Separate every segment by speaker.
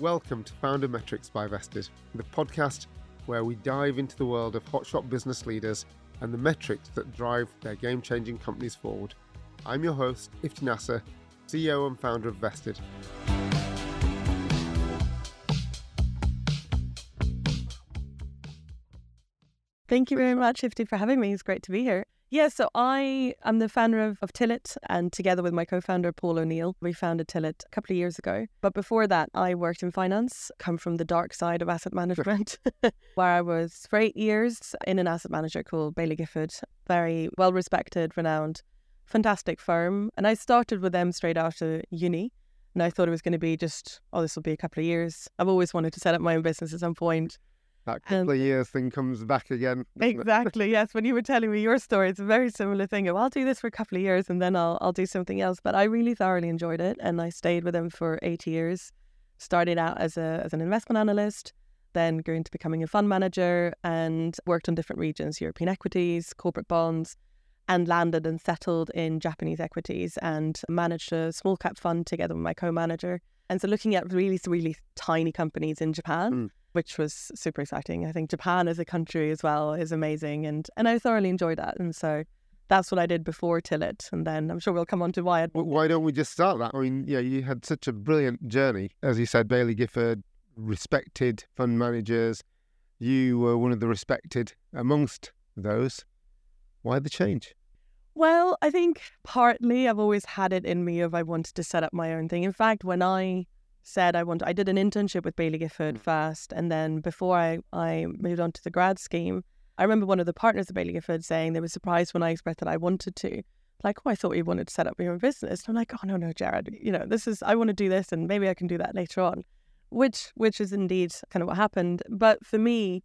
Speaker 1: Welcome to Founder Metrics by Vestd, the podcast where we dive into the world of hotshot business leaders and the metrics that drive their game changing companies forward. I'm your host, Ifty Nasir, CEO and founder of Vestd.
Speaker 2: Thank you very much, Ifty, for having me. It's great to be here. Yeah, so I am the founder of, of Tillit, and together with my co founder, Paul O'Neill, we founded Tillit a couple of years ago. But before that, I worked in finance, come from the dark side of asset management, where I was for eight years in an asset manager called Baillie Gifford, very well respected, renowned, fantastic firm. And I started with them straight after uni. And I thought it was going to be just, oh, this will be a couple of years. I've always wanted to set up my own business at some point
Speaker 1: that couple of years thing comes back again.
Speaker 2: Exactly. yes. When you were telling me your story, it's a very similar thing. I'll do this for a couple of years and then I'll I'll do something else. But I really thoroughly enjoyed it, and I stayed with them for eight years. Started out as a as an investment analyst, then grew into becoming a fund manager, and worked on different regions: European equities, corporate bonds, and landed and settled in Japanese equities, and managed a small cap fund together with my co-manager. And so, looking at really really tiny companies in Japan. Mm which was super exciting. I think Japan as a country as well is amazing, and and I thoroughly enjoyed that. And so that's what I did before Tillit, and then I'm sure we'll come on to why.
Speaker 1: Why don't we just start that? I mean, yeah, you had such a brilliant journey, as you said, Baillie Gifford, respected fund managers. You were one of the respected amongst those. Why the change?
Speaker 2: Well, I think partly I've always had it in me of I wanted to set up my own thing. In fact, when I said I want I did an internship with Baillie Gifford mm. first and then before I, I moved on to the grad scheme, I remember one of the partners of Baillie Gifford saying they were surprised when I expressed that I wanted to. Like, oh, I thought you wanted to set up your own business. And I'm like, oh no, no, Jared, you know, this is I want to do this and maybe I can do that later on. Which which is indeed kind of what happened. But for me,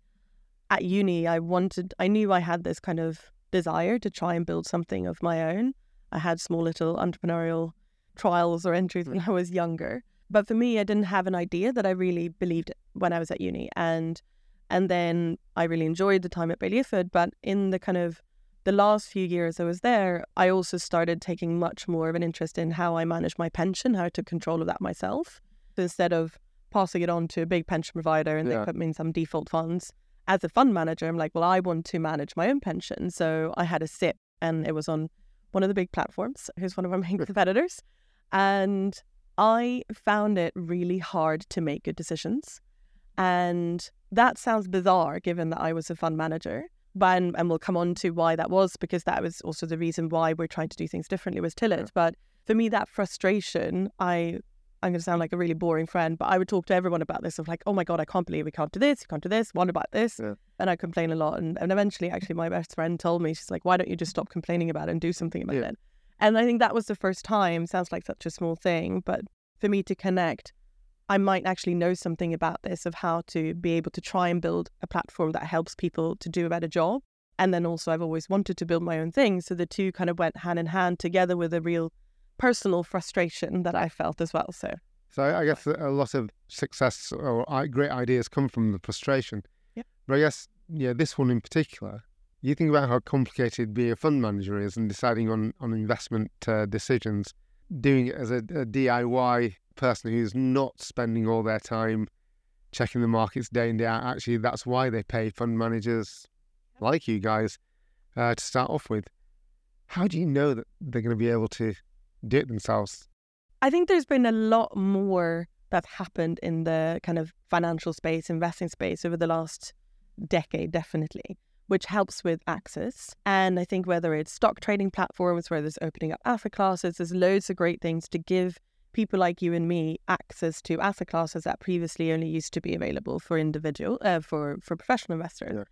Speaker 2: at uni, I wanted I knew I had this kind of desire to try and build something of my own. I had small little entrepreneurial trials or entries when I was younger. But for me, I didn't have an idea that I really believed when I was at uni. And and then I really enjoyed the time at Baillie But in the kind of the last few years I was there, I also started taking much more of an interest in how I manage my pension, how I took control of that myself. So instead of passing it on to a big pension provider and yeah. they put me in some default funds, as a fund manager, I'm like, well, I want to manage my own pension. So I had a SIPP and it was on one of the big platforms, who's one of our main competitors. And I found it really hard to make good decisions. And that sounds bizarre given that I was a fund manager. But, and, and we'll come on to why that was, because that was also the reason why we're trying to do things differently with Tillit. But for me, that frustration, I I'm going to sound like a really boring friend, but I would talk to everyone about this of like, oh my God, I can't believe we can't do this, you can't do this, what about this? Yeah. And I complain a lot. And, and eventually, actually, my best friend told me, she's like, why don't you just stop complaining about it and do something about yeah. it? And I think that was the first time, sounds like such a small thing, but for me to connect, I might actually know something about this of how to be able to try and build a platform that helps people to do a better job. And then also, I've always wanted to build my own thing. So the two kind of went hand in hand together with a real personal frustration that I felt as well. So,
Speaker 1: so I guess a lot of success or great ideas come from the frustration.
Speaker 2: Yeah.
Speaker 1: But I guess, yeah, this one in particular, you think about how complicated being a fund manager is and deciding on, on investment uh, decisions, doing it as a, a, DIY person who's not spending all their time checking the markets day in, and day out. Actually, that's why they pay fund managers like you guys uh, to start off with. How do you know that they're going to be able to do it themselves?
Speaker 2: I think there's been a lot more that's happened in the kind of financial space, investing space over the last decade, definitely which helps with access. And I think whether it's stock trading platforms, where there's opening up asset classes, there's loads of great things to give people like you and me access to asset classes that previously only used to be available for individual, uh, for for professional investors. Yeah.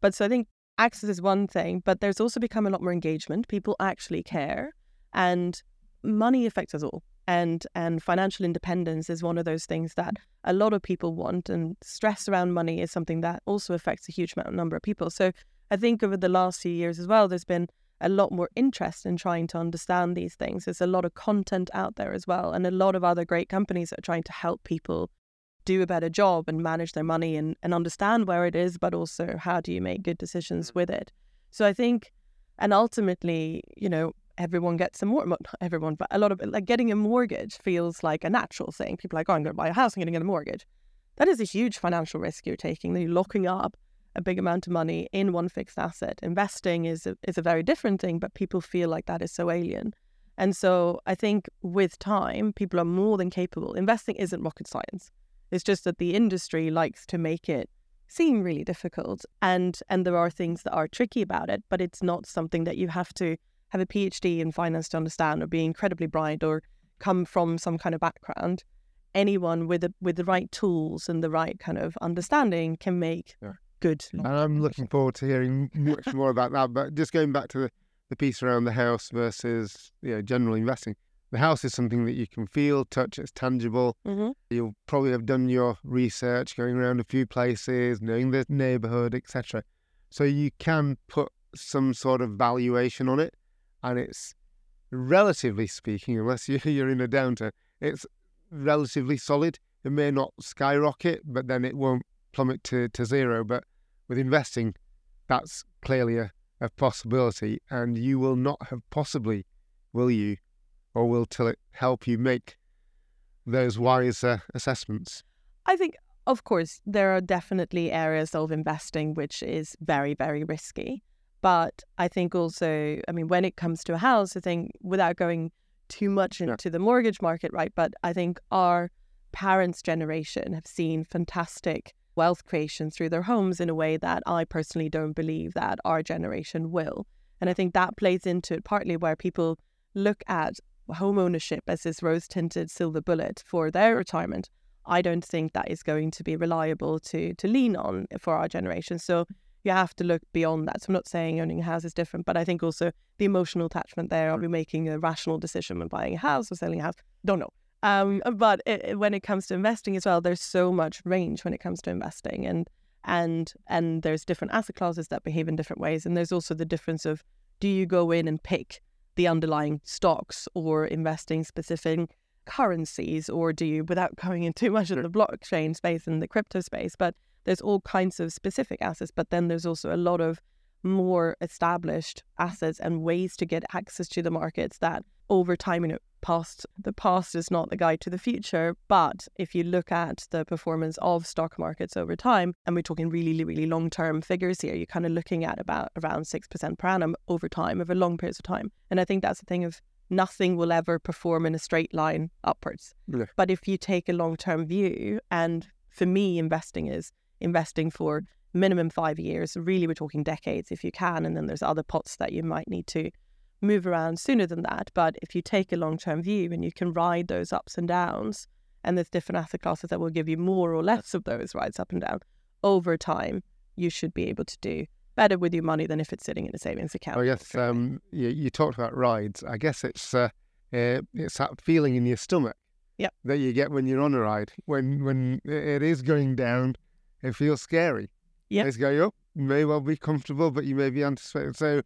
Speaker 2: But so I think access is one thing, but there's also become a lot more engagement. People actually care, and money affects us all. And and financial independence is one of those things that a lot of people want, and stress around money is something that also affects a huge amount number of people. So I think over the last few years as well, there's been a lot more interest in trying to understand these things. There's a lot of content out there as well, and a lot of other great companies that are trying to help people do a better job and manage their money and, and understand where it is, but also how do you make good decisions mm. with it. So I think, and ultimately, you know, everyone gets a more not everyone, but a lot of like getting a mortgage feels like a natural thing. People are like, oh, I'm going to buy a house, I'm going to get a mortgage. That is a huge financial risk you're taking. You're locking up a big amount of money in one fixed asset. Investing is a, is a very different thing, but people feel like that is so alien. And so I think with time, people are more than capable. Investing isn't rocket science. It's just that the industry likes to make it seem really difficult. And and there are things that are tricky about it, but it's not something that you have to have a PhD in finance to understand or be incredibly bright or come from some kind of background. Anyone with the with the right tools and the right kind of understanding can make yeah. good.
Speaker 1: And I'm looking forward to hearing much more about that. But just going back to the, the piece around the house versus you know, general investing. The house is something that you can feel, touch, it's tangible. Mm-hmm. You'll probably have done your research, going around a few places, knowing the neighborhood, etc. So you can put some sort of valuation on it, and it's relatively speaking, unless you're in a downturn, it's relatively solid. It may not skyrocket, but then it won't plummet to, to zero. But with investing, that's clearly a, a possibility, and you will not have possibly, will you, or will Tillit help you make those wise uh, assessments?
Speaker 2: I think, of course, there are definitely areas of investing which is very, very risky. But I think also, I mean, when it comes to a house, I think without going too much into yeah. the mortgage market, right? But I think our parents' generation have seen fantastic wealth creation through their homes in a way that I personally don't believe that our generation will. And I think that plays into it partly where people look at home ownership as this rose tinted silver bullet for their retirement. I don't think that is going to be reliable to to lean on for our generation. So you have to look beyond that. So I'm not saying owning a house is different, but I think also the emotional attachment there. Are we making a rational decision when buying a house or selling a house? Don't know. Um, but it, when it comes to investing as well, there's so much range when it comes to investing, and and and there's different asset classes that behave in different ways, and there's also the difference of do you go in and pick the underlying stocks or investing specific currencies, or do you without going into too much of the blockchain space and the crypto space, but there's all kinds of specific assets, but then there's also a lot of more established assets and ways to get access to the markets that over time, you know, past the past is not the guide to the future. But if you look at the performance of stock markets over time, and we're talking really, really long term figures here, you're kind of looking at about around six percent per annum over time, over long periods of time. And I think that's the thing of nothing will ever perform in a straight line upwards. Yeah. But if you take a long term view, and for me, investing is investing for minimum five years. Really, we're talking decades if you can. And then there's other pots that you might need to move around sooner than that. But if you take a long term view and you can ride those ups and downs, and there's different asset classes that will give you more or less of those rides up and down over time, you should be able to do better with your money than if it's sitting in a savings account.
Speaker 1: Oh yes, um, you, you, talked about rides. I guess it's uh, uh, it's that feeling in your stomach
Speaker 2: yep.
Speaker 1: that you get when you're on a ride. When when it is going down, it feels scary.
Speaker 2: Yeah.
Speaker 1: It's going up. You may well be comfortable, but you may be anticipating. So,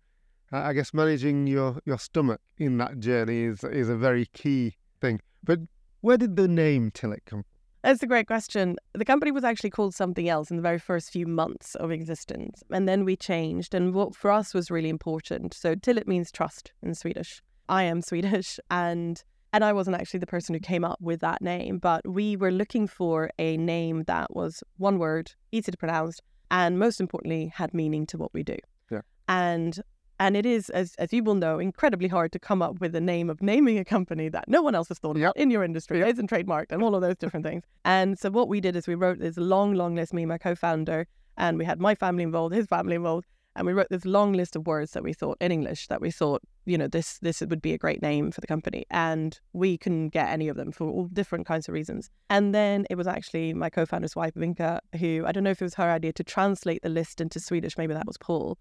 Speaker 1: uh, I guess managing your, your stomach in that journey is is a very key thing. But where did the name Tillit come from?
Speaker 2: That's a great question. The company was actually called something else in the very first few months of existence, and then we changed. And what for us was really important. So Tillit means trust in Swedish. I am Swedish, and and I wasn't actually the person who came up with that name, but we were looking for a name that was one word, easy to pronounce, and most importantly, had meaning to what we do.
Speaker 1: Yeah.
Speaker 2: And and it is, as, as you will know, incredibly hard to come up with a name of naming a company that no one else has thought yep. about in your industry, yep. isn't trademarked, and all of those different things. And so what we did is we wrote this long, long list, me and my co-founder, and we had my family involved, his family involved, and we wrote this long list of words that we thought in English that we thought, you know, this this would be a great name for the company. And we couldn't get any of them for all different kinds of reasons. And then it was actually my co-founder's wife, Vinka, who I don't know if it was her idea to translate the list into Swedish. Maybe that was Paul.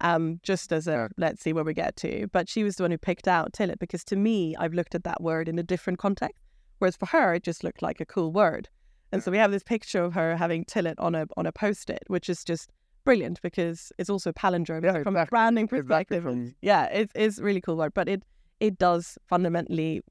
Speaker 2: Um, just as a yeah. let's see where we get to. But she was the one who picked out Tillit because to me, I've looked at that word in a different context. Whereas for her, it just looked like a cool word. And so we have this picture of her having Tillit on a on a post-it, which is just brilliant because it's also a palindrome yeah, from exactly. a branding perspective. Exactly. Yeah, it's it's really cool word, but it it does fundamentally,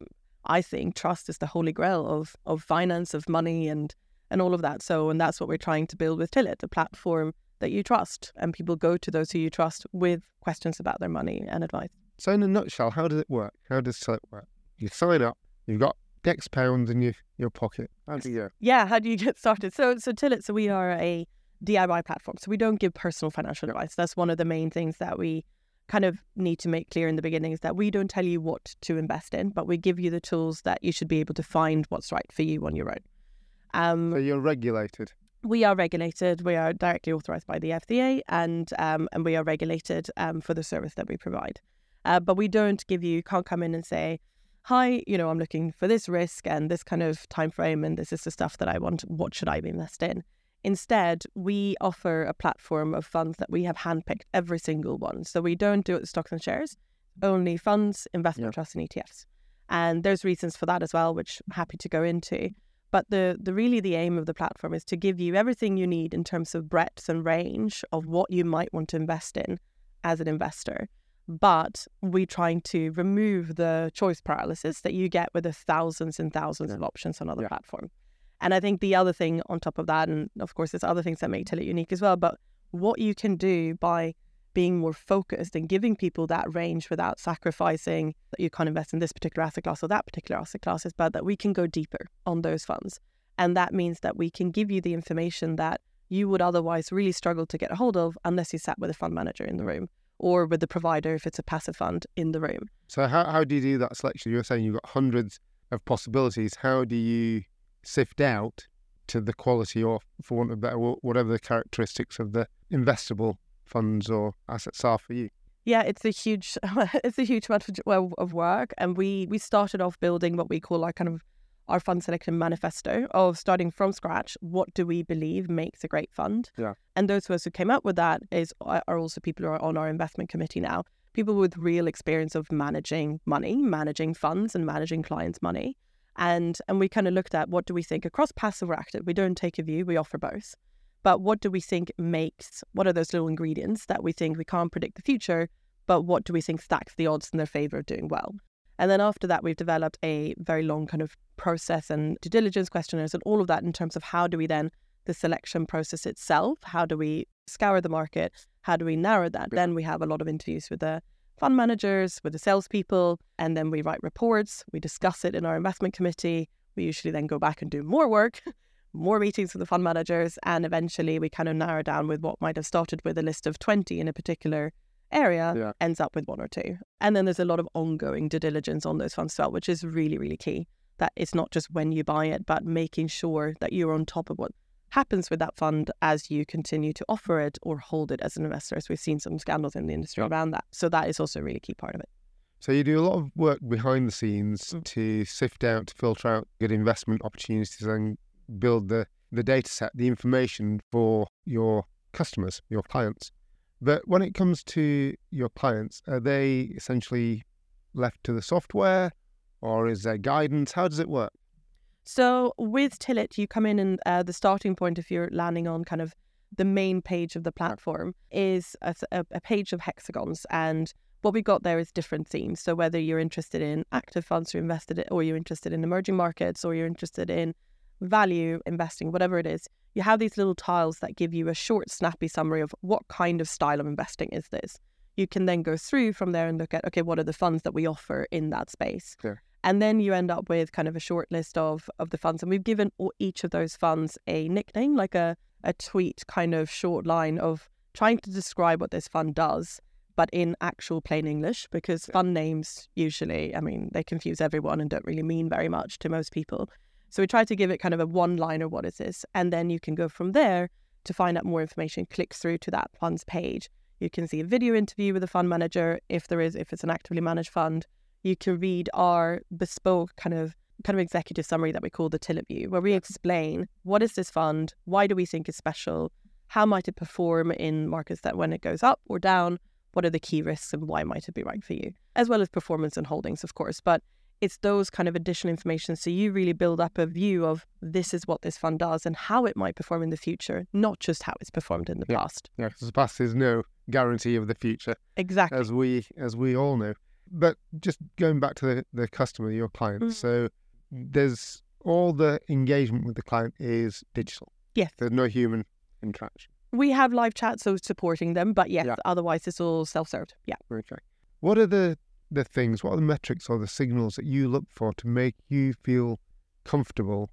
Speaker 2: I think, trust is the holy grail of of finance, of money, and and all of that. So, and that's what we're trying to build with Tillit, a platform that you trust, and people go to those who you trust with questions about their money and advice.
Speaker 1: So, in a nutshell, how does it work? How does Tillit work? You sign up, you've got X pounds in your, your pocket. How do you?
Speaker 2: Yeah, how do you get started? So, so Tillit, so we are a DIY platform. So we don't give personal financial advice. That's one of the main things that we kind of need to make clear in the beginning is that we don't tell you what to invest in, but we give you the tools that you should be able to find what's right for you on your own.
Speaker 1: Um, so you're regulated.
Speaker 2: We are regulated. We are directly authorized by the FCA, and um, and we are regulated um, for the service that we provide. Uh, but we don't give you can't come in and say, "Hi, you know, I'm looking for this risk and this kind of time frame, and this is the stuff that I want. What should I invest in?" Instead, we offer a platform of funds that we have handpicked every single one. So we don't do it with stocks and shares, only funds, investment trusts, and ETFs. And there's reasons for that as well, which I'm happy to go into. But the, the really the aim of the platform is to give you everything you need in terms of breadth and range of what you might want to invest in as an investor. But we're trying to remove the choice paralysis that you get with the thousands and thousands yeah. of options on other yeah. platforms. And I think the other thing on top of that, and of course, there's other things that make Tillit unique as well, but what you can do by being more focused and giving people that range without sacrificing that you can't invest in this particular asset class or that particular asset class is but that we can go deeper on those funds. And that means that we can give you the information that you would otherwise really struggle to get a hold of unless you sat with a fund manager in the room or with the provider if it's a passive fund in the room.
Speaker 1: So how, how do you do that selection? You're saying you've got hundreds of possibilities. How do you sift out to the quality or, for want of better, whatever the characteristics of the investable funds or assets are for you?
Speaker 2: Yeah, it's a huge, it's a huge amount of work, and we we started off building what we call our kind of our fund selection manifesto of starting from scratch. What do we believe makes a great fund?
Speaker 1: Yeah.
Speaker 2: And those of us who came up with that is are also people who are on our investment committee now. People with real experience of managing money, managing funds, and managing clients' money and and we kind of looked at what do we think across passive or active. We don't take a view; we offer both. But what do we think makes? What are those little ingredients that we think we can't predict the future? But what do we think stacks the odds in their favor of doing well? And then after that, we've developed a very long kind of process and due diligence questionnaires and all of that in terms of how do we then the selection process itself? How do we scour the market? How do we narrow that? Then we have a lot of interviews with the fund managers, with the salespeople, and then we write reports. We discuss it in our investment committee. We usually then go back and do more work, more meetings with the fund managers, and eventually we kind of narrow down with what might have started with a list of 20 in a particular area yeah. ends up with one or two. And then there's a lot of ongoing due diligence on those funds as well, which is really, really key. That it's not just when you buy it, but making sure that you're on top of what happens with that fund as you continue to offer it or hold it as an investor. As we've seen some scandals in the industry yep. around that. So that is also a really key part of it.
Speaker 1: So you do a lot of work behind the scenes mm. to sift out, to filter out good investment opportunities and build the, the data set, the information for your customers, your clients. But when it comes to your clients, are they essentially left to the software or is there guidance? How does it work?
Speaker 2: So with Tillit, you come in and uh, the starting point, if you're landing on kind of the main page of the platform, is a, a page of hexagons. And what we've got there is different themes. So whether you're interested in active funds you're invested in, or you're interested in emerging markets, or you're interested in value investing, whatever it is, you have these little tiles that give you a short, snappy summary of what kind of style of investing is this. You can then go through from there and look at, okay, what are the funds that we offer in that space?
Speaker 1: Sure.
Speaker 2: And then you end up with kind of a short list of, of the funds. And we've given each of those funds a nickname, like a, a tweet kind of short line of trying to describe what this fund does, but in actual plain English, because fund names usually, I mean, they confuse everyone and don't really mean very much to most people. So we try to give it kind of a one liner, what is this? And then you can go from there to find out more information, click through to that fund's page. You can see a video interview with the fund manager if there is, if it's an actively managed fund you can read our bespoke kind of kind of executive summary that we call the Tillit View, where we explain what is this fund, why do we think it's special, how might it perform in markets that when it goes up or down, what are the key risks and why might it be right for you, as well as performance and holdings, of course. But it's those kind of additional information. So you really build up a view of this is what this fund does and how it might perform in the future, not just how it's performed in the
Speaker 1: yeah.
Speaker 2: past.
Speaker 1: Yeah, because the past is no guarantee of the future.
Speaker 2: Exactly.
Speaker 1: As we as we all know. But just going back to the, the customer, your client. Mm. So there's all the engagement with the client is digital.
Speaker 2: Yes.
Speaker 1: There's no human interaction.
Speaker 2: We have live chat, so supporting them, but yes, yeah. otherwise it's all self served. Yeah.
Speaker 1: Okay. What are the the things, what are the metrics or the signals that you look for to make you feel comfortable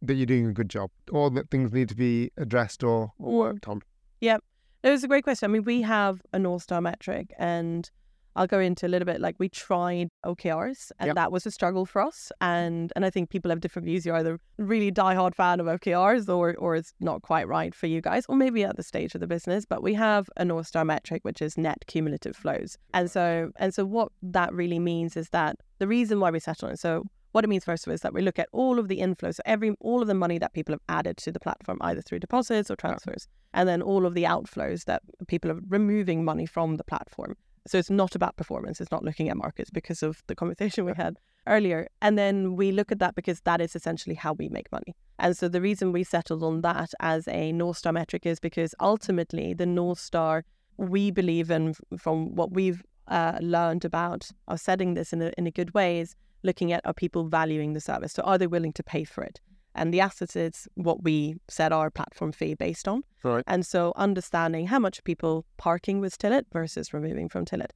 Speaker 1: that you're doing a good job or that things need to be addressed or, or worked on?
Speaker 2: Yeah, it was a great question. I mean, we have a North Star metric and I'll go into a little bit like we tried OKRs and
Speaker 1: Yep.
Speaker 2: that was a struggle for us. Mm-hmm. And and I think people have different views. You're either really diehard fan of OKRs or or it's not quite right for you guys, or maybe at the stage of the business. But we have a North Star metric which is net cumulative flows. And so and so what that really means is that the reason why we settle on it. So what it means first of all is that we look at all of the inflows, so every all of the money that people have added to the platform, either through deposits or transfers, and then all of the outflows that people are removing money from the platform. So it's not about performance. It's not looking at markets because of the conversation we had earlier. And then we look at that because that is essentially how we make money. And so the reason we settled on that as a North Star metric is because ultimately the North Star we believe in from what we've uh, learned about our setting this in a, in a good way is looking at are people valuing the service? So are they willing to pay for it? And the assets is what we set our platform fee based on.
Speaker 1: Right.
Speaker 2: And so understanding how much people parking with Tillit versus removing from Tillit.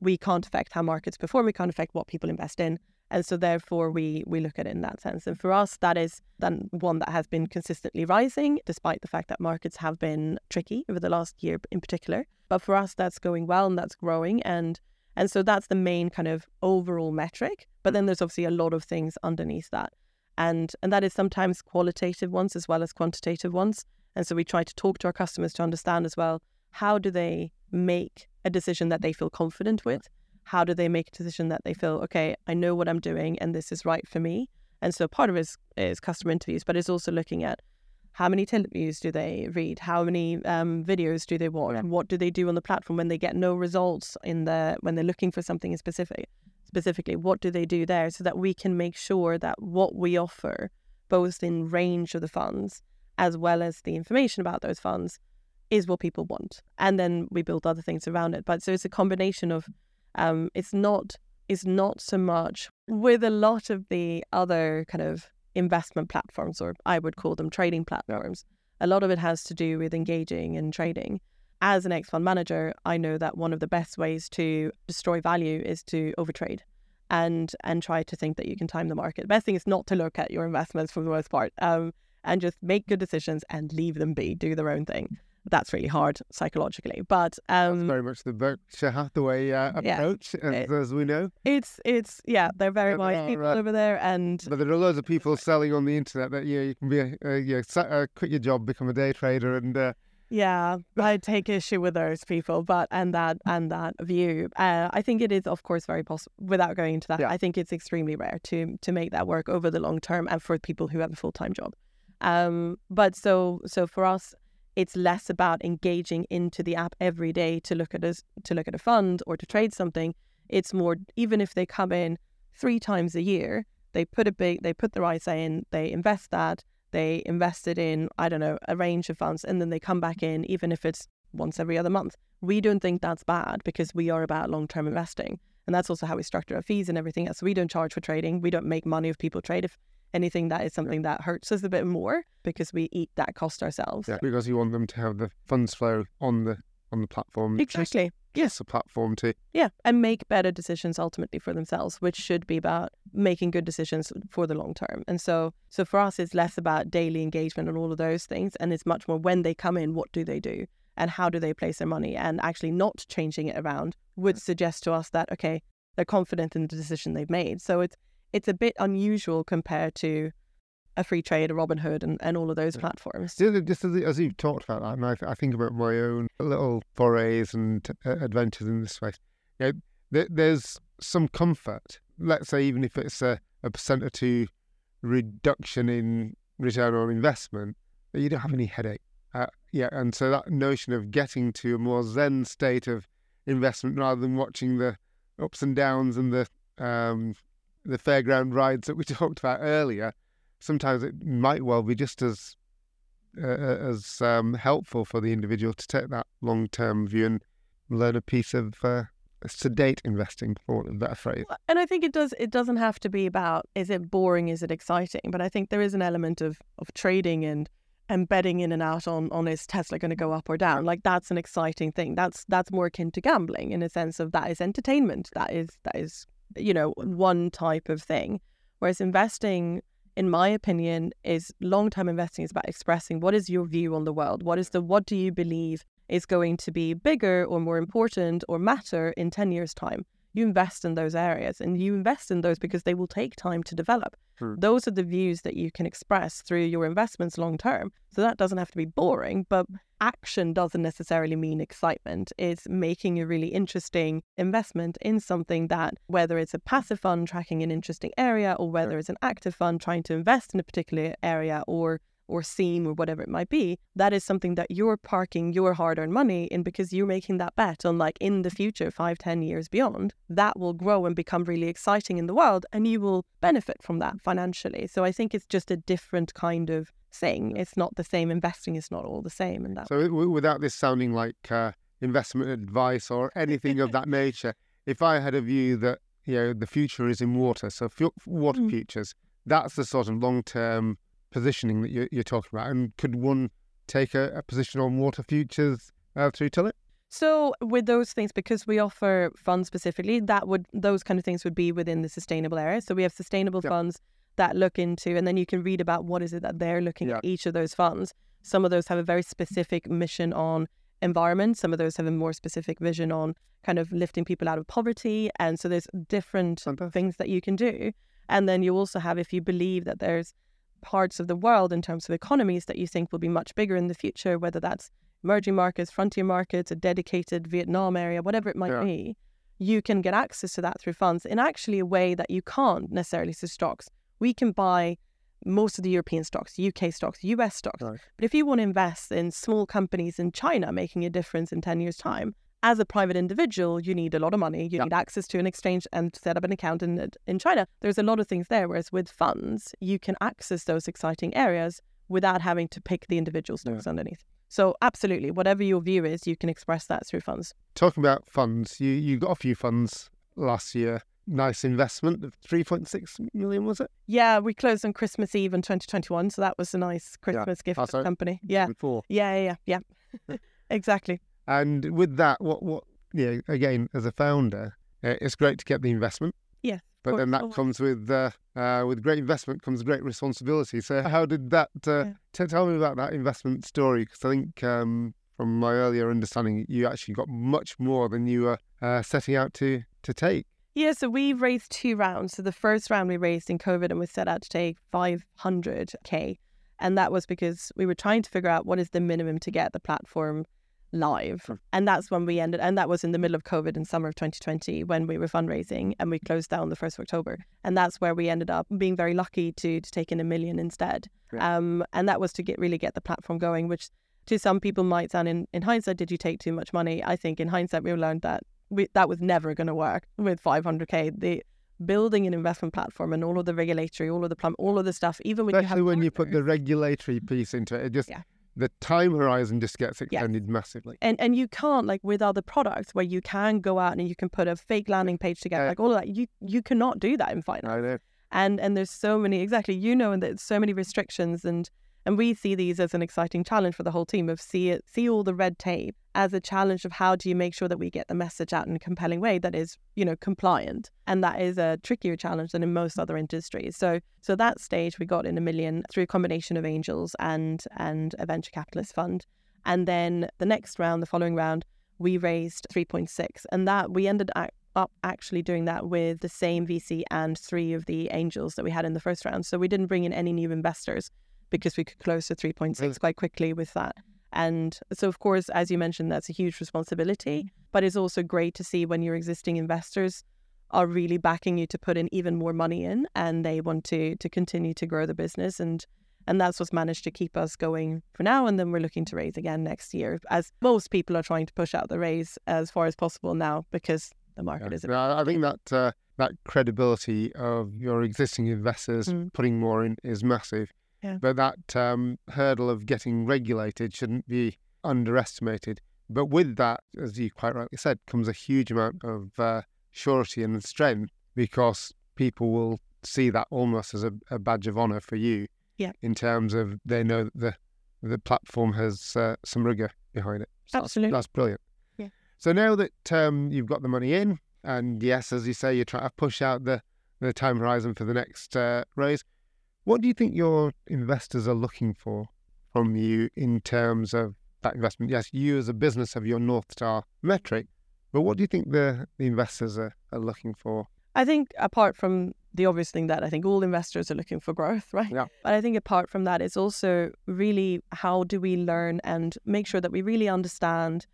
Speaker 2: We can't affect how markets perform, we can't affect what people invest in. And so therefore we we look at it in that sense. And for us that is then one that has been consistently rising, despite the fact that markets have been tricky over the last year in particular. But for us that's going well and that's growing and and so that's the main kind of overall metric. But then there's obviously a lot of things underneath that. And and that is sometimes qualitative ones as well as quantitative ones. And so we try to talk to our customers to understand as well how do they make a decision that they feel confident with? How do they make a decision that they feel, okay, I know what I'm doing and this is right for me? And so part of it is, is customer interviews, but it's also looking at how many interviews do they read? How many um, videos do they watch?
Speaker 1: Yeah.
Speaker 2: What do they do on the platform when they get no results in the when they're looking for something specific? Specifically, what do they do there so that we can make sure that what we offer, both in range of the funds as well as the information about those funds, is what people want. And then we build other things around it. But so it's a combination of um, it's not it's not so much with a lot of the other kind of investment platforms, or I would call them trading platforms. A lot of it has to do with engaging and trading. As an ex fund manager, I know that one of the best ways to destroy value is to overtrade and and try to think that you can time the market. The best thing is not to look at your investments for the most part, um, and just make good decisions and leave them be, do their own thing. That's really hard psychologically, but
Speaker 1: That's
Speaker 2: um,
Speaker 1: very much the Berkshire Hathaway uh, approach, as,
Speaker 2: It-
Speaker 1: as we know.
Speaker 2: it's it's yeah, they're very wise
Speaker 1: are,
Speaker 2: people
Speaker 1: uh,
Speaker 2: over there, and
Speaker 1: But there are loads of people selling on the internet that yeah, you can be a, uh, yeah, uh, quit your job, become a day trader, and uh,
Speaker 2: Yeah, I take issue with those people, but and that and that view. Uh, I think it is, of course, very possible. Without going into that,
Speaker 1: Yeah.
Speaker 2: I think it's extremely rare to to make that work over the long term and for people who have a full time job. Um, but so so for us, it's less about engaging into the app every day to look at us to look at a fund or to trade something. It's more even if they come in three times a year, they put a big they put their ISA in, they invest that, they invested in I don't know a range of funds, and then they come back in even if it's once every other month. We don't think that's bad because we are about long term investing, and that's also how we structure our fees and everything else. So we don't charge for trading. We don't make money if people trade. If anything, that is something that hurts us a bit more because we eat that cost ourselves.
Speaker 1: yeah, because you want them to have the funds flow on the on the platform.
Speaker 2: Exactly.
Speaker 1: Yes, a platform to
Speaker 2: Yeah, and make better decisions ultimately for themselves, which should be about making good decisions for the long term. And so, so for us, it's less about daily engagement and all of those things, and it's much more when they come in, what do they do, and how do they place their money, and actually not changing it around would suggest to us that okay, they're confident in the decision they've made. So it's it's a bit unusual compared to a Freetrade, a Robinhood, and, and all of those platforms.
Speaker 1: Just, as, as you've talked about that, and I, I think about my own little forays and uh, adventures in this space. You know, there, there's some comfort. Let's say even if it's a, a percent or two reduction in return on investment, that you don't have any headache. Uh, yeah, and so that notion of getting to a more zen state of investment rather than watching the ups and downs and the um, the fairground rides that we talked about earlier, sometimes it might well be just as uh, as um, helpful for the individual to take that long term view and learn a piece of uh, sedate investing, for want of a better phrase.
Speaker 2: And I think it does. It doesn't have to be about is it boring, is it exciting, but I think there is an element of of trading and and betting in and out on on is Tesla going to go up or down. Like that's an exciting thing. That's that's more akin to gambling in a sense of that is entertainment. That is that is you know one type of thing. Whereas investing, in my opinion, is long term investing is about expressing what is your view on the world. What is the what do you believe is going to be bigger or more important or matter in ten years time you invest in those areas and you invest in those because they will take time to develop.
Speaker 1: Hmm.
Speaker 2: Those are the views that you can express through your investments long term. So that doesn't have to be boring, but action doesn't necessarily mean excitement. It's making a really interesting investment in something that, whether it's a passive fund tracking an interesting area or whether it's an active fund trying to invest in a particular area or or seam or whatever it might be, that is something that you're parking your hard earned money in because you're making that bet on like in the future, five, ten years beyond, that will grow and become really exciting in the world and you will benefit from that financially. So I think it's just a different kind of thing. It's not the same. Investing is not all the same. And that
Speaker 1: So without this sounding like uh, investment advice or anything of that nature, if I had a view that you know the future is in water, so fu- water
Speaker 2: Mm.
Speaker 1: futures, that's the sort of long term positioning that you're, you're talking about. And could one take a, a position on water futures uh, through Tillit?
Speaker 2: So with those things, because we offer funds specifically, that would those kind of things would be within the sustainable area. So we have sustainable
Speaker 1: Yeah.
Speaker 2: funds that look into, and then you can read about what is it that they're looking
Speaker 1: Yeah.
Speaker 2: at each of those funds. Some of those have a very specific mission on environment. Some of those have a more specific vision on kind of lifting people out of poverty. And so there's different
Speaker 1: Fantastic.
Speaker 2: things that you can do. And then you also have, if you believe that there's parts of the world in terms of economies that you think will be much bigger in the future, whether that's emerging markets, frontier markets, a dedicated Vietnam area, whatever it might
Speaker 1: Yeah.
Speaker 2: be, you can get access to that through funds in actually a way that you can't necessarily through stocks. We can buy most of the European stocks, UK stocks, US stocks.
Speaker 1: Right.
Speaker 2: But if you want to invest in small companies in China making a difference in 10 years' time, as a private individual, you need a lot of money. You
Speaker 1: Yeah.
Speaker 2: need access to an exchange and set up an account in, in China. There's a lot of things there. Whereas with funds, you can access those exciting areas without having to pick the individual stocks underneath. So, absolutely, whatever your view is, you can express that through funds.
Speaker 1: Talking about funds, you, you got a few funds last year. Nice investment of 3.6 million, was it?
Speaker 2: Yeah, we closed on Christmas Eve in 2021. So, that was a nice Christmas gift
Speaker 1: Oh,
Speaker 2: to the company. Yeah.
Speaker 1: Before.
Speaker 2: Yeah, yeah, yeah. yeah. exactly.
Speaker 1: And with that, what what you know, again as a founder, uh, it's great to get the investment.
Speaker 2: Yeah,
Speaker 1: But then that comes with uh, uh, with great investment comes great responsibility. So how did that? Uh,
Speaker 2: Yeah.
Speaker 1: t- tell me about that investment story because I think um, from my earlier understanding, you actually got much more than you were uh, setting out to to take.
Speaker 2: Yeah, so we raised two rounds. So the first round we raised in COVID and we set out to take 500K. And that was because we were trying to figure out what is the minimum to get the platform live. And that's when we ended, and that was in the middle of COVID in summer of 2020 when we were fundraising and we closed down the 1st of October. And that's where we ended up being very lucky to, to take in a million instead.
Speaker 1: Yeah.
Speaker 2: Um, and that was to get really get the platform going, which to some people might sound in, in hindsight, did you take too much money? I think in hindsight, we learned that we, that was never going to work with 500k. The building an investment platform and all of the regulatory, all of the plum, all of the stuff, even when you have
Speaker 1: when you put the regulatory piece into it, it just
Speaker 2: Yeah.
Speaker 1: The time horizon just gets extended massively.
Speaker 2: and and you can't like with other products where you can go out and you can put a fake landing page together,
Speaker 1: Yeah.
Speaker 2: like all of that. You you cannot do that in finance.
Speaker 1: I know.
Speaker 2: and and there's so many exactly you know and there's so many restrictions and and we see these as an exciting challenge for the whole team of see it see all the red tape as a challenge of how do you make sure that we get the message out in a compelling way that is you know compliant. And that is a trickier challenge than in most other industries. So so that stage we got in a million through a combination of angels and and a venture capitalist fund. And then the next round the following round we raised 3.6 and that we ended up actually doing that with the same VC and three of the angels that we had in the first round. So we didn't bring in any new investors because we could close to 3.6 quite quickly with that. And so, of course, as you mentioned, that's a huge responsibility, but it's also great to see when your existing investors are really backing you to put in even more money in and they want to to continue to grow the business and and that's what's managed to keep us going for now and then we're looking to raise again next year as most people are trying to push out the raise as far as possible now because the market
Speaker 1: Yeah.
Speaker 2: is
Speaker 1: I think that uh, that credibility of your existing investors
Speaker 2: Mm.
Speaker 1: putting more in is massive.
Speaker 2: Yeah.
Speaker 1: But that um, hurdle of getting regulated shouldn't be underestimated. But with that, as you quite rightly said, comes a huge amount of uh, surety and strength because people will see that almost as a, a badge of honor for you.
Speaker 2: Yeah.
Speaker 1: In terms of they know that the the platform has uh, some rigor behind it. So that's-
Speaker 2: Absolutely.
Speaker 1: That's, brilliant.
Speaker 2: Yeah.
Speaker 1: So now that um, you've got the money in, and yes, as you say, you're trying to push out the, the time horizon for the next uh, raise, what do you think your investors are looking for from you in terms of that investment? Yes, you as a business have your North Star metric, but what do you think the, the investors are, are looking for?
Speaker 2: I think apart from the obvious thing that I think all investors are looking for growth, right?
Speaker 1: Yeah.
Speaker 2: But I think apart from that, it's also really how do we learn and make sure that we really understand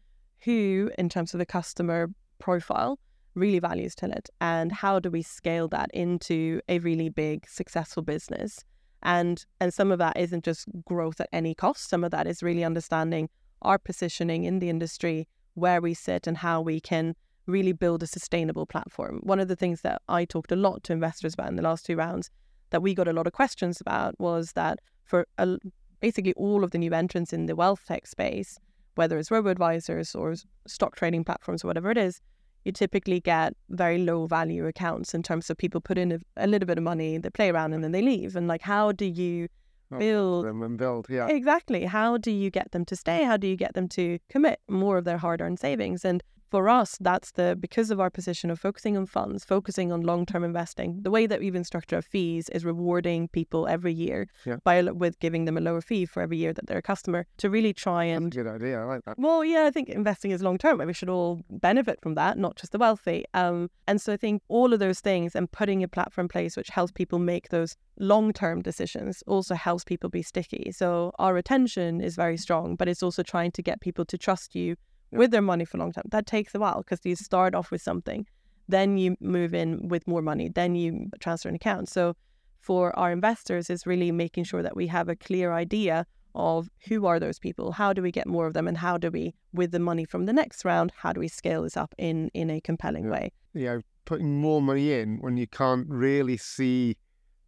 Speaker 2: who, in terms of the customer profile, really values Tillit and how do we scale that into a really big successful business. And and some of that isn't just growth at any cost. Some of that is really understanding our positioning in the industry, where we sit and how we can really build a sustainable platform. One of the things that I talked a lot to investors about in the last two rounds that we got a lot of questions about was that for a, basically all of the new entrants in the wealth tech space, whether it's robo advisors or stock trading platforms or whatever it is, you typically get very low value accounts in terms of people put in a, a little bit of money, they play around and then they leave. And like, how do you build
Speaker 1: Them and build, yeah.
Speaker 2: Exactly. How do you get them to stay? How do you get them to commit more of their hard earned savings? And for us, that's the because of our position of focusing on funds, focusing on long term investing. The way that we even structure our fees is rewarding people every year
Speaker 1: Yeah.
Speaker 2: by with giving them a lower fee for every year that they're a customer to really try and
Speaker 1: good idea. I like that.
Speaker 2: well, yeah, I think investing is long term. and We should all benefit from that, not just the wealthy. Um, and so I think all of those things and putting a platform in place which helps people make those long term decisions also helps people be sticky. So our retention is very strong, but it's also trying to get people to trust you
Speaker 1: Yeah.
Speaker 2: with their money for a long time. That takes a while because you start off with something, then you move in with more money, then you transfer an account. So for our investors is really making sure that we have a clear idea of who are those people how do we get more of them and how do we with the money from the next round how do we scale this up in in a compelling
Speaker 1: Yeah.
Speaker 2: way
Speaker 1: you know, putting more money in when you can't really see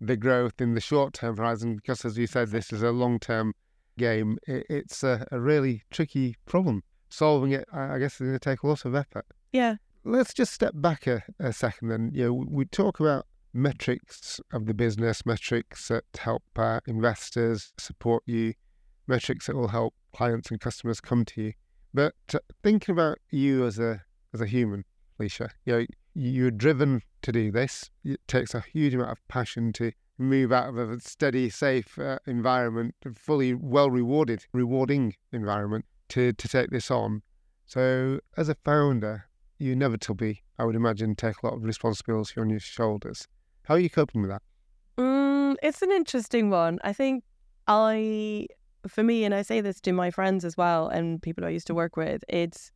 Speaker 1: the growth in the short term horizon, because as you said, this is a long term game. It, it's a, a really tricky problem. Solving it, I guess, is going to take a lot of effort.
Speaker 2: yeah
Speaker 1: Let's just step back a, a second then. You know, we talk about metrics of the business, metrics that help uh, investors support you, metrics that will help clients and customers come to you. But uh, thinking about you as a as a human, Felicia, you know, you're driven to do this. It takes a huge amount of passion to move out of a steady, safe uh, environment, a fully well rewarded, rewarding environment to, to take this on. So, as a founder, you inevitably, I would imagine, take a lot of responsibility on your shoulders. How are you coping with that?
Speaker 2: mm, it's an interesting one i think i for me and i say this to my friends as well and people i used to work with it's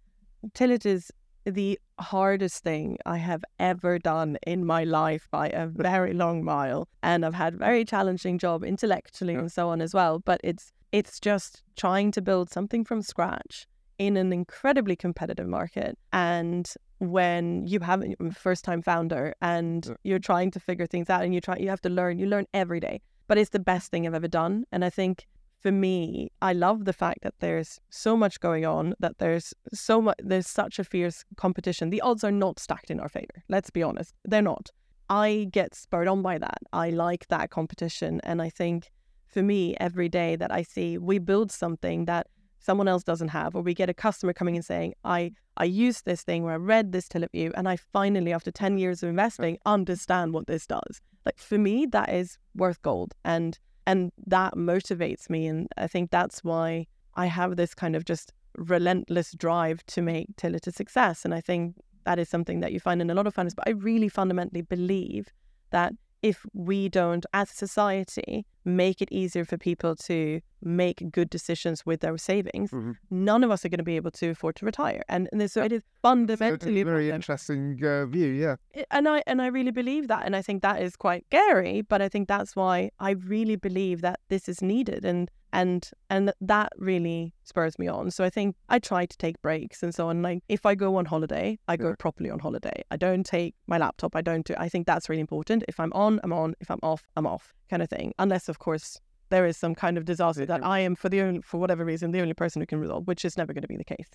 Speaker 2: tillit is the hardest thing I have ever done in my life by a very long mile. And I've had very challenging job intellectually
Speaker 1: Yeah.
Speaker 2: and so on as well. But it's it's just trying to build something from scratch in an incredibly competitive market. And when you have a first time founder and you're trying to figure things out and you try you have to learn, you learn every day. But it's the best thing I've ever done. And I think for me, I love the fact that there's so much going on, that there's so much, there's such a fierce competition. The odds are not stacked in our favor. Let's be honest, they're not. I get spurred on by that. I like that competition. And I think for me, every day that I see we build something that someone else doesn't have, or we get a customer coming and saying, I, I used this thing or I read this Tillit View, and I finally, after 10 years of investing, understand what this does. Like for me, that is worth gold. And and that motivates me and i think that's why i have this kind of just relentless drive to make tillit a success and i think that is something that you find in a lot of founders but i really fundamentally believe that if we don't as a society make it easier for people to make good decisions with their savings
Speaker 1: Mhm.
Speaker 2: none of us are going to be able to afford to retire and, and so it is fundamentally
Speaker 1: very interesting uh, view, yeah.
Speaker 2: And I and I really believe that, and I think that is quite scary. But I think that's why I really believe that this is needed, and and and that really spurs me on. So I think I try to take breaks and so on. Like if I go on holiday, I go properly on holiday. I don't take my laptop. I don't do. I think that's really important. If I'm on, I'm on. If I'm off, I'm off. Kind of thing. Unless of course there is some kind of disaster that I am for the only for whatever reason the only person who can resolve, which is never going to be the case.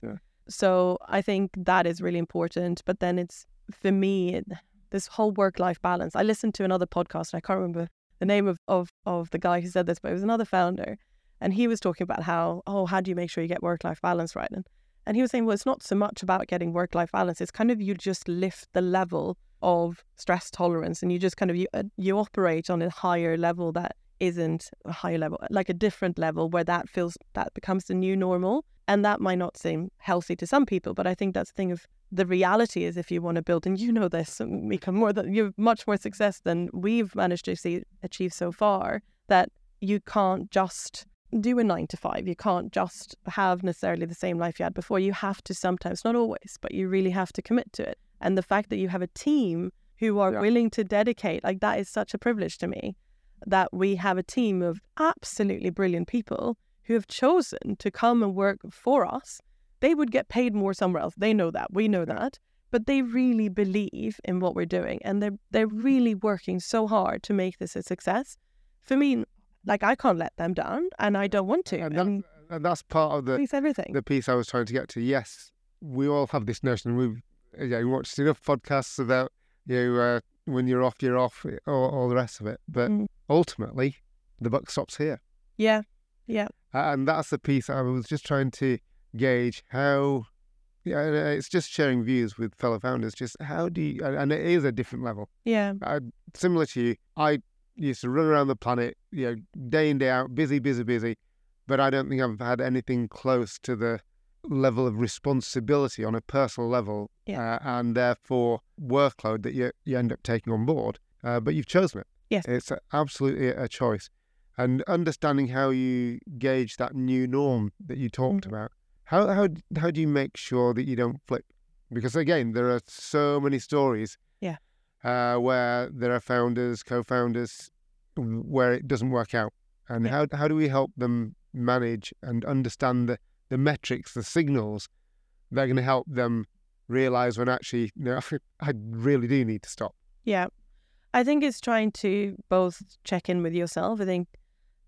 Speaker 2: So I think that is really important. But then it's for me it, this whole work life balance. I listened to another podcast. And I can't remember the name of, of of the guy who said this, but it was another founder, And he was talking about how, oh, how do you make sure you get work life balance right? And, and he was saying, well, it's not so much about getting work life balance. It's kind of you just lift the level of stress tolerance and you just kind of, you, uh, you operate on a higher level that isn't a higher level, like a different level where that feels, that becomes the new normal. And that might not seem healthy to some people, but I think that's the thing of the reality is if you want to build, and you know this, and become more than you have much more success than we've managed to see achieve so far, that you can't just do a nine to five. You can't just have necessarily the same life you had before. You have to sometimes, not always, but you really have to commit to it. And the fact that you have a team who are yeah. willing to dedicate, like that is such a privilege to me that we have a team of absolutely brilliant people who have chosen to come and work for us. They would get paid more somewhere else. They know that. We know yeah. that. But they really believe in what we're doing and they're they're really working so hard to make this a success. For me, like I can't let them down, and I don't want to.
Speaker 1: And, and, and that's part of the
Speaker 2: piece everything.
Speaker 1: The piece I was trying to get to. Yes, we all have this notion. We've yeah, we watched enough podcasts about you know uh, when you're off, you're off, all, all the rest of it. But mm. ultimately, the buck stops here.
Speaker 2: Yeah, yeah.
Speaker 1: And that's the piece I was just trying to gauge how. Yeah, it's just sharing views with fellow founders. Just how do you, and it is a different level.
Speaker 2: Yeah.
Speaker 1: I, similar to you, I used to run around the planet, you know, day in day out, busy, busy, busy. But I don't think I've had anything close to the level of responsibility on a personal level,
Speaker 2: yeah.
Speaker 1: uh, and therefore workload that you you end up taking on board. Uh, but you've chosen it.
Speaker 2: Yes,
Speaker 1: it's absolutely a choice, and understanding how you gauge that new norm that you talked mm-hmm. about. How how how do you make sure that you don't flip? Because again, there are so many stories uh, where there are founders, co-founders, where it doesn't work out, and yeah. how how do we help them manage and understand the, the metrics, the signals that are going to help them realize when actually, you know, I really do need to stop.
Speaker 2: Yeah, I think it's trying to both check in with yourself. I think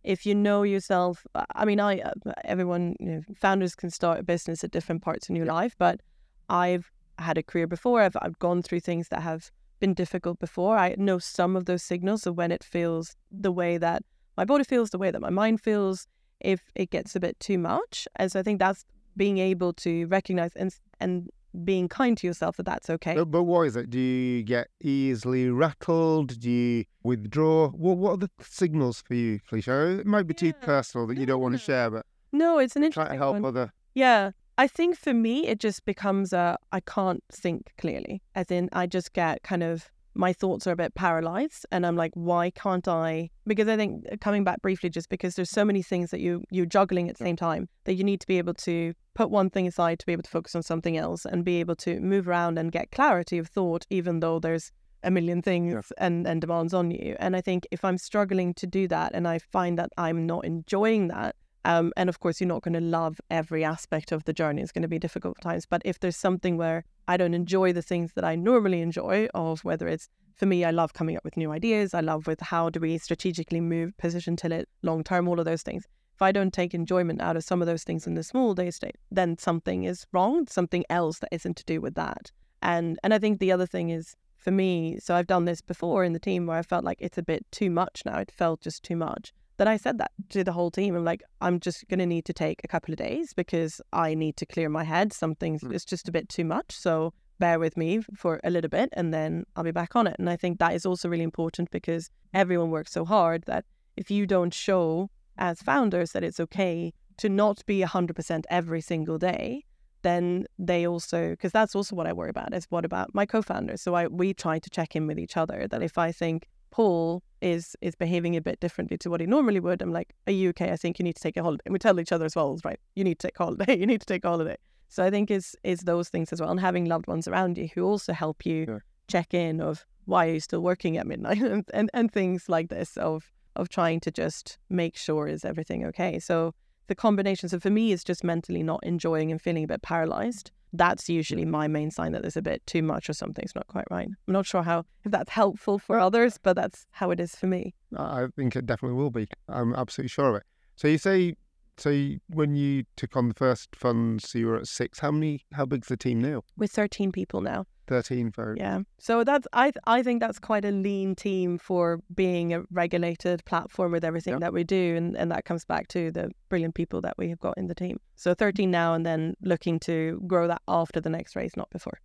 Speaker 2: if you know yourself, I mean, I uh, everyone, you know, founders can start a business at different parts in your life, but I've had a career before. I've I've gone through things that have been difficult before. I know some of those signals of when it feels the way that my body feels, the way that my mind feels, if it gets a bit too much. And so I think that's being able to recognize and and being kind to yourself that that's okay.
Speaker 1: But, but what is it? Do you get easily rattled? Do you withdraw? What What are the signals for you, Felicia? It might be yeah. too personal that you don't want to share, but
Speaker 2: no, it's an interesting
Speaker 1: try to help
Speaker 2: one.
Speaker 1: other.
Speaker 2: Yeah, I think for me, it just becomes a I can't think clearly. As in, I just get kind of my thoughts are a bit paralyzed, and I'm like, why can't I? Because I think uh, coming back briefly, just because there's so many things that you you're juggling at the same time that you need to be able to put one thing aside to be able to focus on something else and be able to move around and get clarity of thought, even though there's a million things yeah. and, and demands on you. And I think if I'm struggling to do that and I find that I'm not enjoying that, um, and of course, you're not going to love every aspect of the journey. It's going to be difficult times. But if there's something where I don't enjoy the things that I normally enjoy, of whether it's for me, I love coming up with new ideas. I love with how do we strategically move, position Tillit long term, all of those things. If I don't take enjoyment out of some of those things in the small day state, then something is wrong, something else that isn't to do with that. And and I think the other thing is for me, so I've done this before in the team where I felt like it's a bit too much now. It felt just too much then I said that to the whole team. I'm like, I'm just going to need to take a couple of days because I need to clear my head. Something's mm. it's just a bit too much. So bear with me for a little bit and then I'll be back on it. And I think that is also really important because everyone works so hard that if you don't show as founders that it's okay to not be 100% every single day, then they also because that's also what I worry about is what about my co-founders. So I we try to check in with each other that if I think Paul is is behaving a bit differently to what he normally would. I'm like, are you okay? I think you need to take a holiday. And we tell each other as well, right? You need to take a holiday. you need to take a holiday. So I think is is those things as well, and having loved ones around you who also help you sure. check in of why are you still working at midnight and, and and things like this of of trying to just make sure is everything okay. So the combination. So for me, it's just mentally not enjoying and feeling a bit paralyzed that's usually my main sign that there's a bit too much or something's not quite right. I'm not sure how if that's helpful for others, but that's how it is for me.
Speaker 1: I think it definitely will be. I'm absolutely sure of it. So you say, so you, when you took on the first funds, so you were at six. How many? How big's the team now?
Speaker 2: We're 13 people now.
Speaker 1: 13 folks.
Speaker 2: Yeah. So that's I I think that's quite a lean team for being a regulated platform with everything
Speaker 1: Yeah.
Speaker 2: that we do and, and that comes back to the brilliant people that we have got in the team. So 13 now and then looking to grow that after the next race, not before.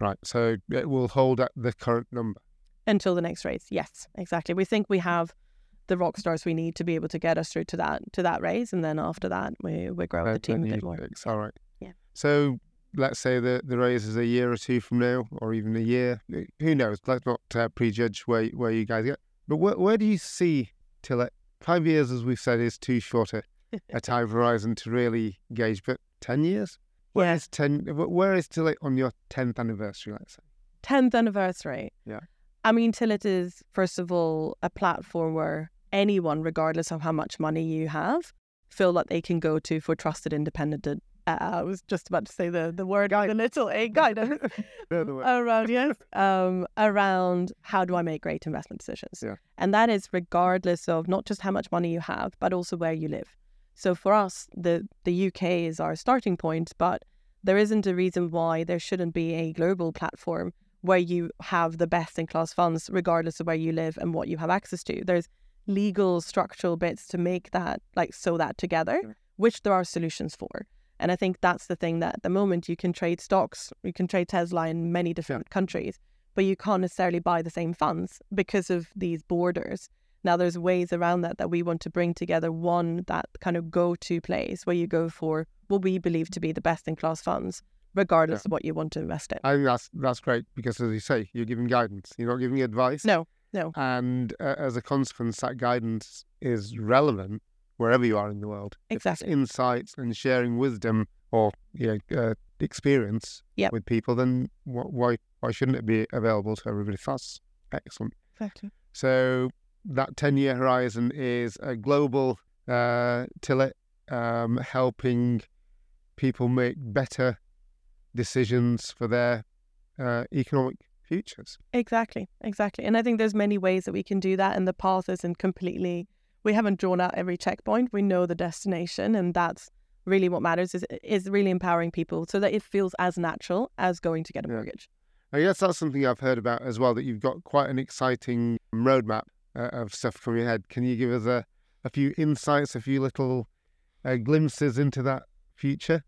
Speaker 1: Right. So it will hold at the current number.
Speaker 2: Until the next race. Yes, exactly. We think we have the rock stars we need to be able to get us through to that to that race and then after that we we grow the team a bit more.
Speaker 1: All right.
Speaker 2: Yeah.
Speaker 1: So let's say the the race is a year or two from now, or even a year. Who knows? Let's not uh, prejudge where where you guys get. But where where do you see Tillit? Five years, as we've said, is too short a, a time horizon to really gauge. But ten years. Where
Speaker 2: Yeah.
Speaker 1: is ten? wh- Where is Tillit on your tenth anniversary? Let's say.
Speaker 2: 10th anniversary.
Speaker 1: Yeah.
Speaker 2: I mean, Tillit is, first of all, a platform where anyone, regardless of how much money you have, feel that they can go to for trusted independent. Uh, I was just about to say the, the word with a little a guidance
Speaker 1: the
Speaker 2: around yes um around how do I make great investment decisions.
Speaker 1: Yeah.
Speaker 2: and that is regardless of not just how much money you have but also where you live. So for us the the UK is our starting point but there isn't a reason why there shouldn't be a global platform where you have the best in class funds regardless of where you live and what you have access to. There's legal structural bits to make that like sew that together
Speaker 1: Yeah.
Speaker 2: which there are solutions for and I think that's the thing that at the moment you can trade stocks, you can trade Tesla in many different countries, but you can't necessarily buy the same funds because of these borders. Now there's ways around that that we want to bring together one that kind of go-to place where you go for what we believe to be the best in class funds, regardless of what you want to invest in.
Speaker 1: I think that's that's great because, as you say, you're giving guidance. You're not giving advice.
Speaker 2: No, no.
Speaker 1: And uh, as a consequence, that guidance is relevant wherever you are in the world.
Speaker 2: Exactly.
Speaker 1: insights and sharing wisdom or you know, uh, experience
Speaker 2: Yep.
Speaker 1: with people, then wh- why why shouldn't it be available to everybody? That's excellent.
Speaker 2: Exactly.
Speaker 1: So that ten year horizon is a global uh, Tillit um, helping people make better decisions for their uh, economic futures.
Speaker 2: Exactly, exactly. And I think there's many ways that we can do that and the path isn't completely we haven't drawn out every checkpoint. We know the destination and that's really what matters is is really empowering people so that it feels as natural as going to get a
Speaker 1: Yeah.
Speaker 2: mortgage.
Speaker 1: I guess that's something I've heard about as well. That you've got quite an exciting roadmap uh, of stuff coming ahead. Can you give us a, a few insights, a few little uh, glimpses into that future?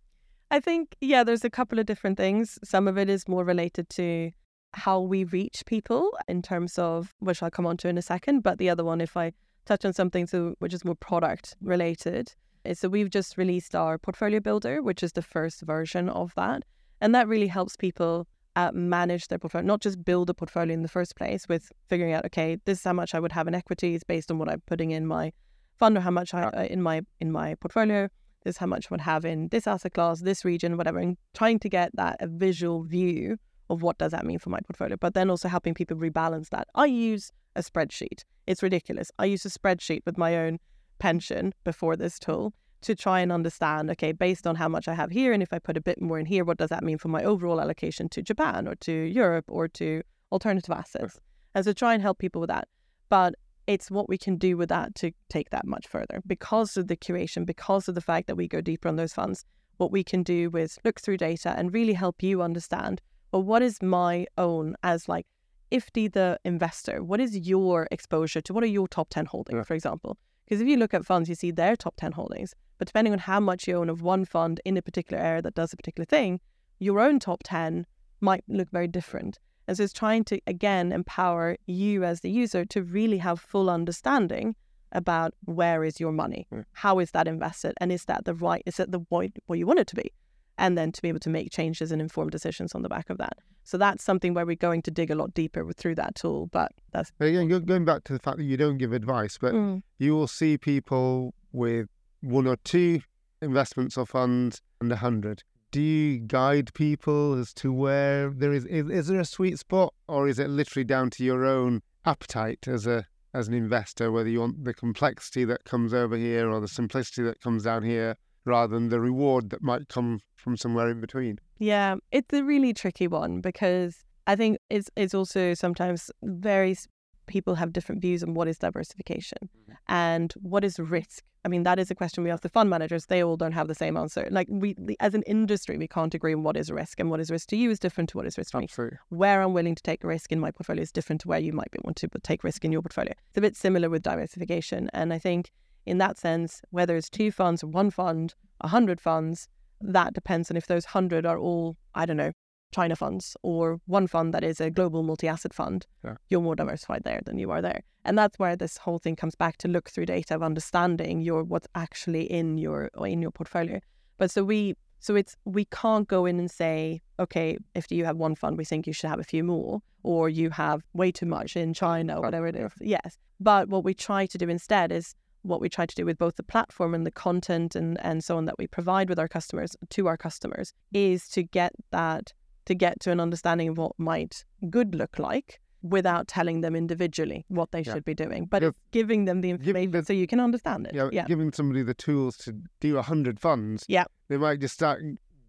Speaker 2: I think, yeah, there's a couple of different things. Some of it is more related to how we reach people in terms of, which I'll come on to in a second. But the other one, if I touch on something so, which is more product related, so we've just released our portfolio builder, which is the first version of that. And that really helps people uh, manage their portfolio, not just build a portfolio in the first place with figuring out, okay, this is how much I would have in equities based on what I'm putting in my fund or how much I uh, in my in my portfolio this is how much I would have in this asset class, this region, whatever, and trying to get that a visual view of what does that mean for my portfolio, but then also helping people rebalance that. I use a spreadsheet. It's ridiculous. I used a spreadsheet with my own pension before this tool to try and understand, okay, based on how much I have here, and if I put a bit more in here, what does that mean for my overall allocation to Japan or to Europe or to alternative assets? And so try and help people with that. But it's what we can do with that to take that much further because of the curation, because of the fact that we go deeper on those funds. What we can do is look through data and really help you understand well, what is my own as like Ifty the investor? What is your exposure to what are your top 10 holdings,
Speaker 1: Yeah.
Speaker 2: for example? Because if you look at funds, you see their top 10 holdings, but depending on how much you own of one fund in a particular area that does a particular thing, your own top 10 might look very different. And so it's trying to, again, empower you as the user to really have full understanding about where is your money?
Speaker 1: Mm.
Speaker 2: How is that invested? And is that the right, is it the what, what you want it to be? And then to be able to make changes and inform decisions on the back of that. So that's something where we're going to dig a lot deeper with- through that tool. But that's,
Speaker 1: But again, going back to the fact that you don't give advice, but
Speaker 2: Mm.
Speaker 1: you will see people with one or two investments or funds and a hundred. Do you guide people as to where there is, is is there a sweet spot, or is it literally down to your own appetite as a as an investor, whether you want the complexity that comes over here or the simplicity that comes down here, rather than the reward that might come from somewhere in between?
Speaker 2: Yeah, it's a really tricky one because I think it's it's also sometimes very people have different views on what is diversification
Speaker 1: Mm-hmm.
Speaker 2: and what is risk. I mean, that is a question we ask the fund managers. They all don't have the same answer. Like we, as an industry, we can't agree on what is risk, and what is risk to you is different to what is risk to me.
Speaker 1: Absolutely.
Speaker 2: Where I'm willing to take risk in my portfolio is different to where you might be want to take risk in your portfolio. It's a bit similar with diversification, and I think in that sense, whether it's two funds one fund, a hundred funds, that depends on if those hundred are all, I don't know, China funds or one fund that is a global multi-asset fund,
Speaker 1: Yeah.
Speaker 2: you're more diversified there than you are there. And that's where this whole thing comes back to look through data of understanding your what's actually in your in your portfolio. But so we so it's we can't go in and say, okay, if you have one fund, we think you should have a few more, or you have way too much in China or whatever it is. Yes. But what we try to do instead is what we try to do with both the platform and the content and, and so on that we provide with our customers to our customers is to get that to get to an understanding of what might good look like without telling them individually what they
Speaker 1: Yeah.
Speaker 2: should be doing, but
Speaker 1: Yeah.
Speaker 2: it's giving them the information
Speaker 1: the-
Speaker 2: so you can understand it.
Speaker 1: Yeah,
Speaker 2: yeah.
Speaker 1: giving somebody the tools to do a hundred funds.
Speaker 2: Yeah.
Speaker 1: They might just start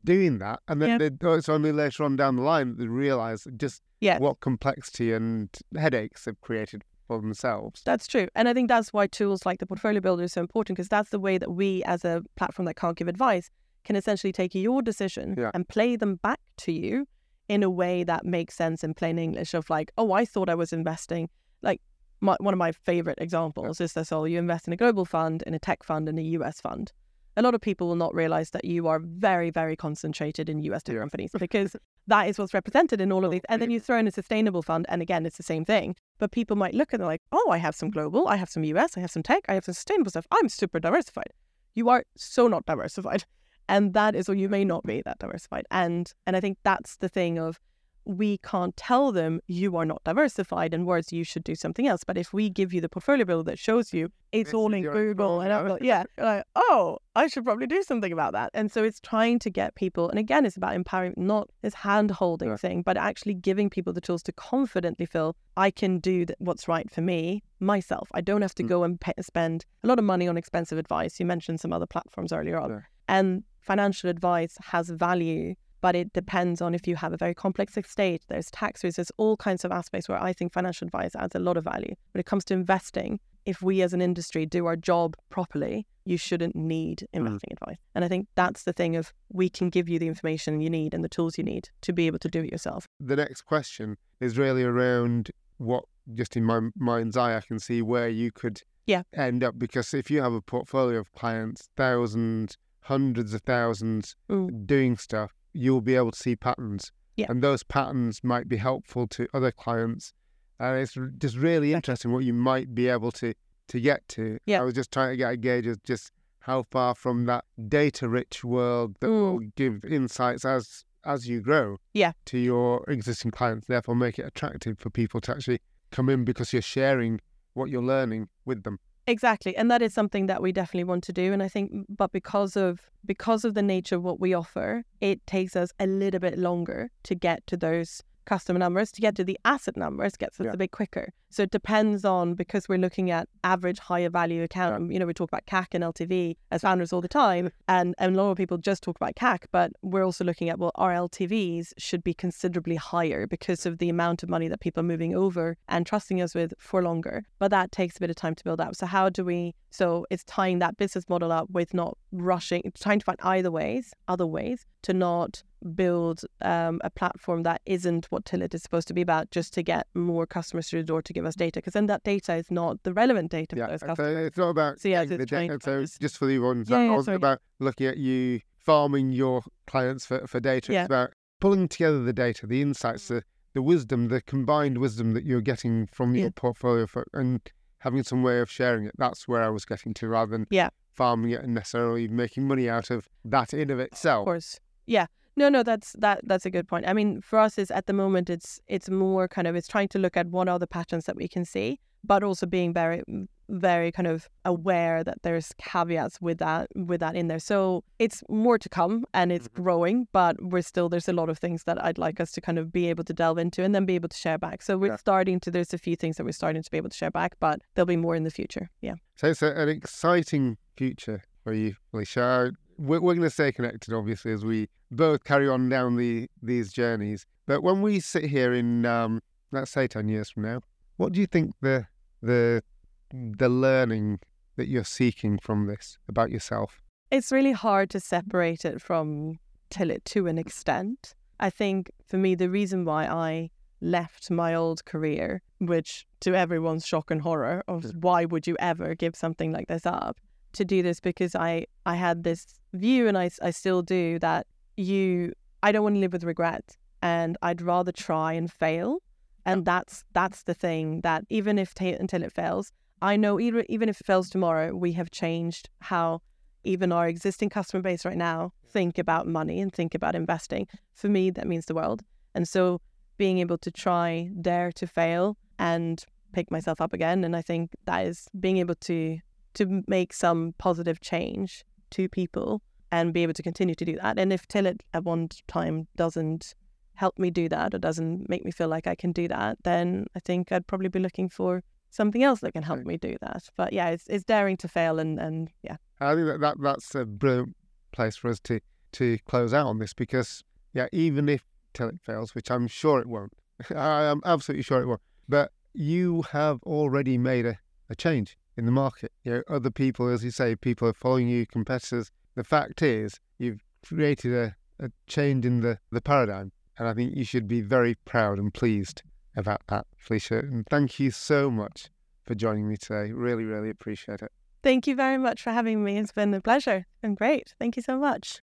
Speaker 1: doing that, and then
Speaker 2: Yeah.
Speaker 1: they, it's only later on down the line that they realise just
Speaker 2: Yeah.
Speaker 1: what complexity and headaches they've created for themselves.
Speaker 2: That's true. And I think that's why tools like the portfolio builder is so important because that's the way that we, as a platform that can't give advice, can essentially take your decision
Speaker 1: Yeah.
Speaker 2: and play them back to you in a way that makes sense in plain English of like, oh, I thought I was investing. Like, my, one of my favorite examples is this: oh, you invest in a global fund, in a tech fund, and a US fund. A lot of people will not realize that you are very, very concentrated in US tech
Speaker 1: Yeah.
Speaker 2: companies because that is what's represented in all of these. And then you throw in a sustainable fund, and again, it's the same thing. But people might look and they're like, oh, I have some global, I have some US, I have some tech, I have some sustainable stuff. I'm super diversified. You are so not diversified. And that is, or you may not be that diversified. And and I think that's the thing of we can't tell them you are not diversified and words you should do something else. But if we give you the portfolio builder that shows you it's
Speaker 1: This
Speaker 2: all in Google and
Speaker 1: portfolio.
Speaker 2: Apple, yeah, like, oh, I should probably do something about that. And so it's trying to get people, and again, it's about empowering, not this hand holding thing, but actually giving people the tools to confidently feel I can do th- what's right for me myself. I don't have to
Speaker 1: Mm.
Speaker 2: go and pay, spend a lot of money on expensive advice. You mentioned some other platforms earlier on. And financial advice has value, but it depends on if you have a very complex estate. There's tax risks, there's all kinds of aspects where I think financial advice adds a lot of value. When it comes to investing, if we as an industry do our job properly, you shouldn't need investing advice. And I think that's the thing of we can give you the information you need and the tools you need to be able to do it yourself.
Speaker 1: The next question is really around what, just in my mind's eye, I can see where you could
Speaker 2: Yeah.
Speaker 1: end up. Because if you have a portfolio of clients, thousands, hundreds of thousands
Speaker 2: Mm.
Speaker 1: doing stuff, you'll be able to see patterns.
Speaker 2: Yeah.
Speaker 1: And those patterns might be helpful to other clients. And it's just really interesting what you might be able to, to get to.
Speaker 2: Yeah.
Speaker 1: I was just trying to get a gauge of just how far from that data rich world that
Speaker 2: Mm.
Speaker 1: will give insights as as you grow
Speaker 2: Yeah.
Speaker 1: to your existing clients, therefore make it attractive for people to actually come in because you're sharing what you're learning with them.
Speaker 2: Exactly, and that is something that we definitely want to do. And I think, but because of because of the nature of what we offer, it takes us a little bit longer to get to those customer numbers. To get to the asset numbers gets us
Speaker 1: Yeah.
Speaker 2: a bit quicker. So it depends on because we're looking at average higher value account. You know, we talk about CAC and LTV as founders all the time, and and a lot of people just talk about CAC, but we're also looking at well, our LTVs should be considerably higher because of the amount of money that people are moving over and trusting us with for longer. But that takes a bit of time to build up. So how do we? So it's tying that business model up with not rushing, trying to find either ways, other ways to not build um, a platform that isn't what Tillit is supposed to be about, just to get more customers through the door to give us data. Because then that data is not the relevant data for
Speaker 1: Yeah,
Speaker 2: those
Speaker 1: so it's not about
Speaker 2: So, yeah, it's
Speaker 1: the data. So just for the ones
Speaker 2: Yeah,
Speaker 1: that
Speaker 2: yeah, sorry.
Speaker 1: about looking at you farming your clients for, for data.
Speaker 2: Yeah.
Speaker 1: It's about pulling together the data, the insights, the, the wisdom, the combined wisdom that you're getting from your portfolio for, and having some way of sharing it. That's where I was getting to rather than
Speaker 2: Yeah.
Speaker 1: farming it and necessarily making money out of that in of itself.
Speaker 2: Of course. Yeah. No, no, that's that that's a good point. I mean, for us is at the moment it's it's more kind of it's trying to look at what are the patterns that we can see, but also being very very kind of aware that there's caveats with that with that in there. So it's more to come and it's
Speaker 1: Mhm.
Speaker 2: growing, but we're still there's a lot of things that I'd like us to kind of be able to delve into and then be able to share back. So we're
Speaker 1: Yeah.
Speaker 2: starting to there's a few things that we're starting to be able to share back, but there'll be more in the future. Yeah.
Speaker 1: So it's a, an exciting future for you, Felicia. We're, we're going to stay connected, obviously, as we both carry on down the these journeys. But when we sit here in, um, let's say, 10 years from now, What do you think the the the learning that you're seeking from this about yourself?
Speaker 2: It's really hard to separate it from Tillit to an extent. I think for me, the reason why I left my old career, which to everyone's shock and horror of why would you ever give something like this up, to do this because I I had this view and I I still do that you I don't want to live with regret and I'd rather try and fail. And that's that's the thing that even if t- until it fails I know even even if it fails tomorrow we have changed how even our existing customer base right now think about money and think about investing. For me that means the world. And so being able to try dare to fail and pick myself up again. And I think that is being able to to make some positive change to people and be able to continue to do that. And if Tillit at one time doesn't help me do that or doesn't make me feel like I can do that, then I think I'd probably be looking for something else that can help me do that. But yeah, it's it's daring to fail and and yeah.
Speaker 1: I think that, that that's a brilliant place for us to to close out on this because yeah, even if Tillit fails, which I'm sure it won't, I am absolutely sure it won't, but you have already made a, a change in the market. You know, other people, as you say, people are following you, competitors. The fact is, you've created a, a change in the, the paradigm. And I think you should be very proud and pleased about that, Felicia. And thank you so much for joining me today. Really, really appreciate it.
Speaker 2: Thank you very much for having me. It's been a pleasure and great. Thank you so much.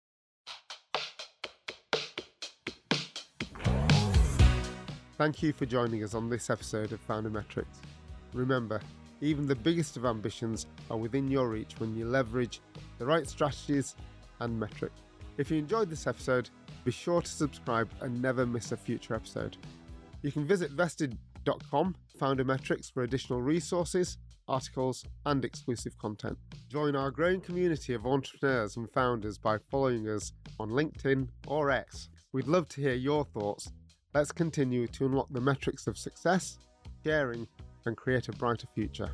Speaker 1: Thank you for joining us on this episode of Founder Metrics. Remember, even the biggest of ambitions are within your reach when you leverage the right strategies and metrics. If you enjoyed this episode, be sure to subscribe and never miss a future episode. You can visit vestd.com, Founder Metrics, for additional resources, articles, and exclusive content. Join our growing community of entrepreneurs and founders by following us on LinkedIn or X. We'd love to hear your thoughts. Let's continue to unlock the metrics of success, sharing, and create a brighter future.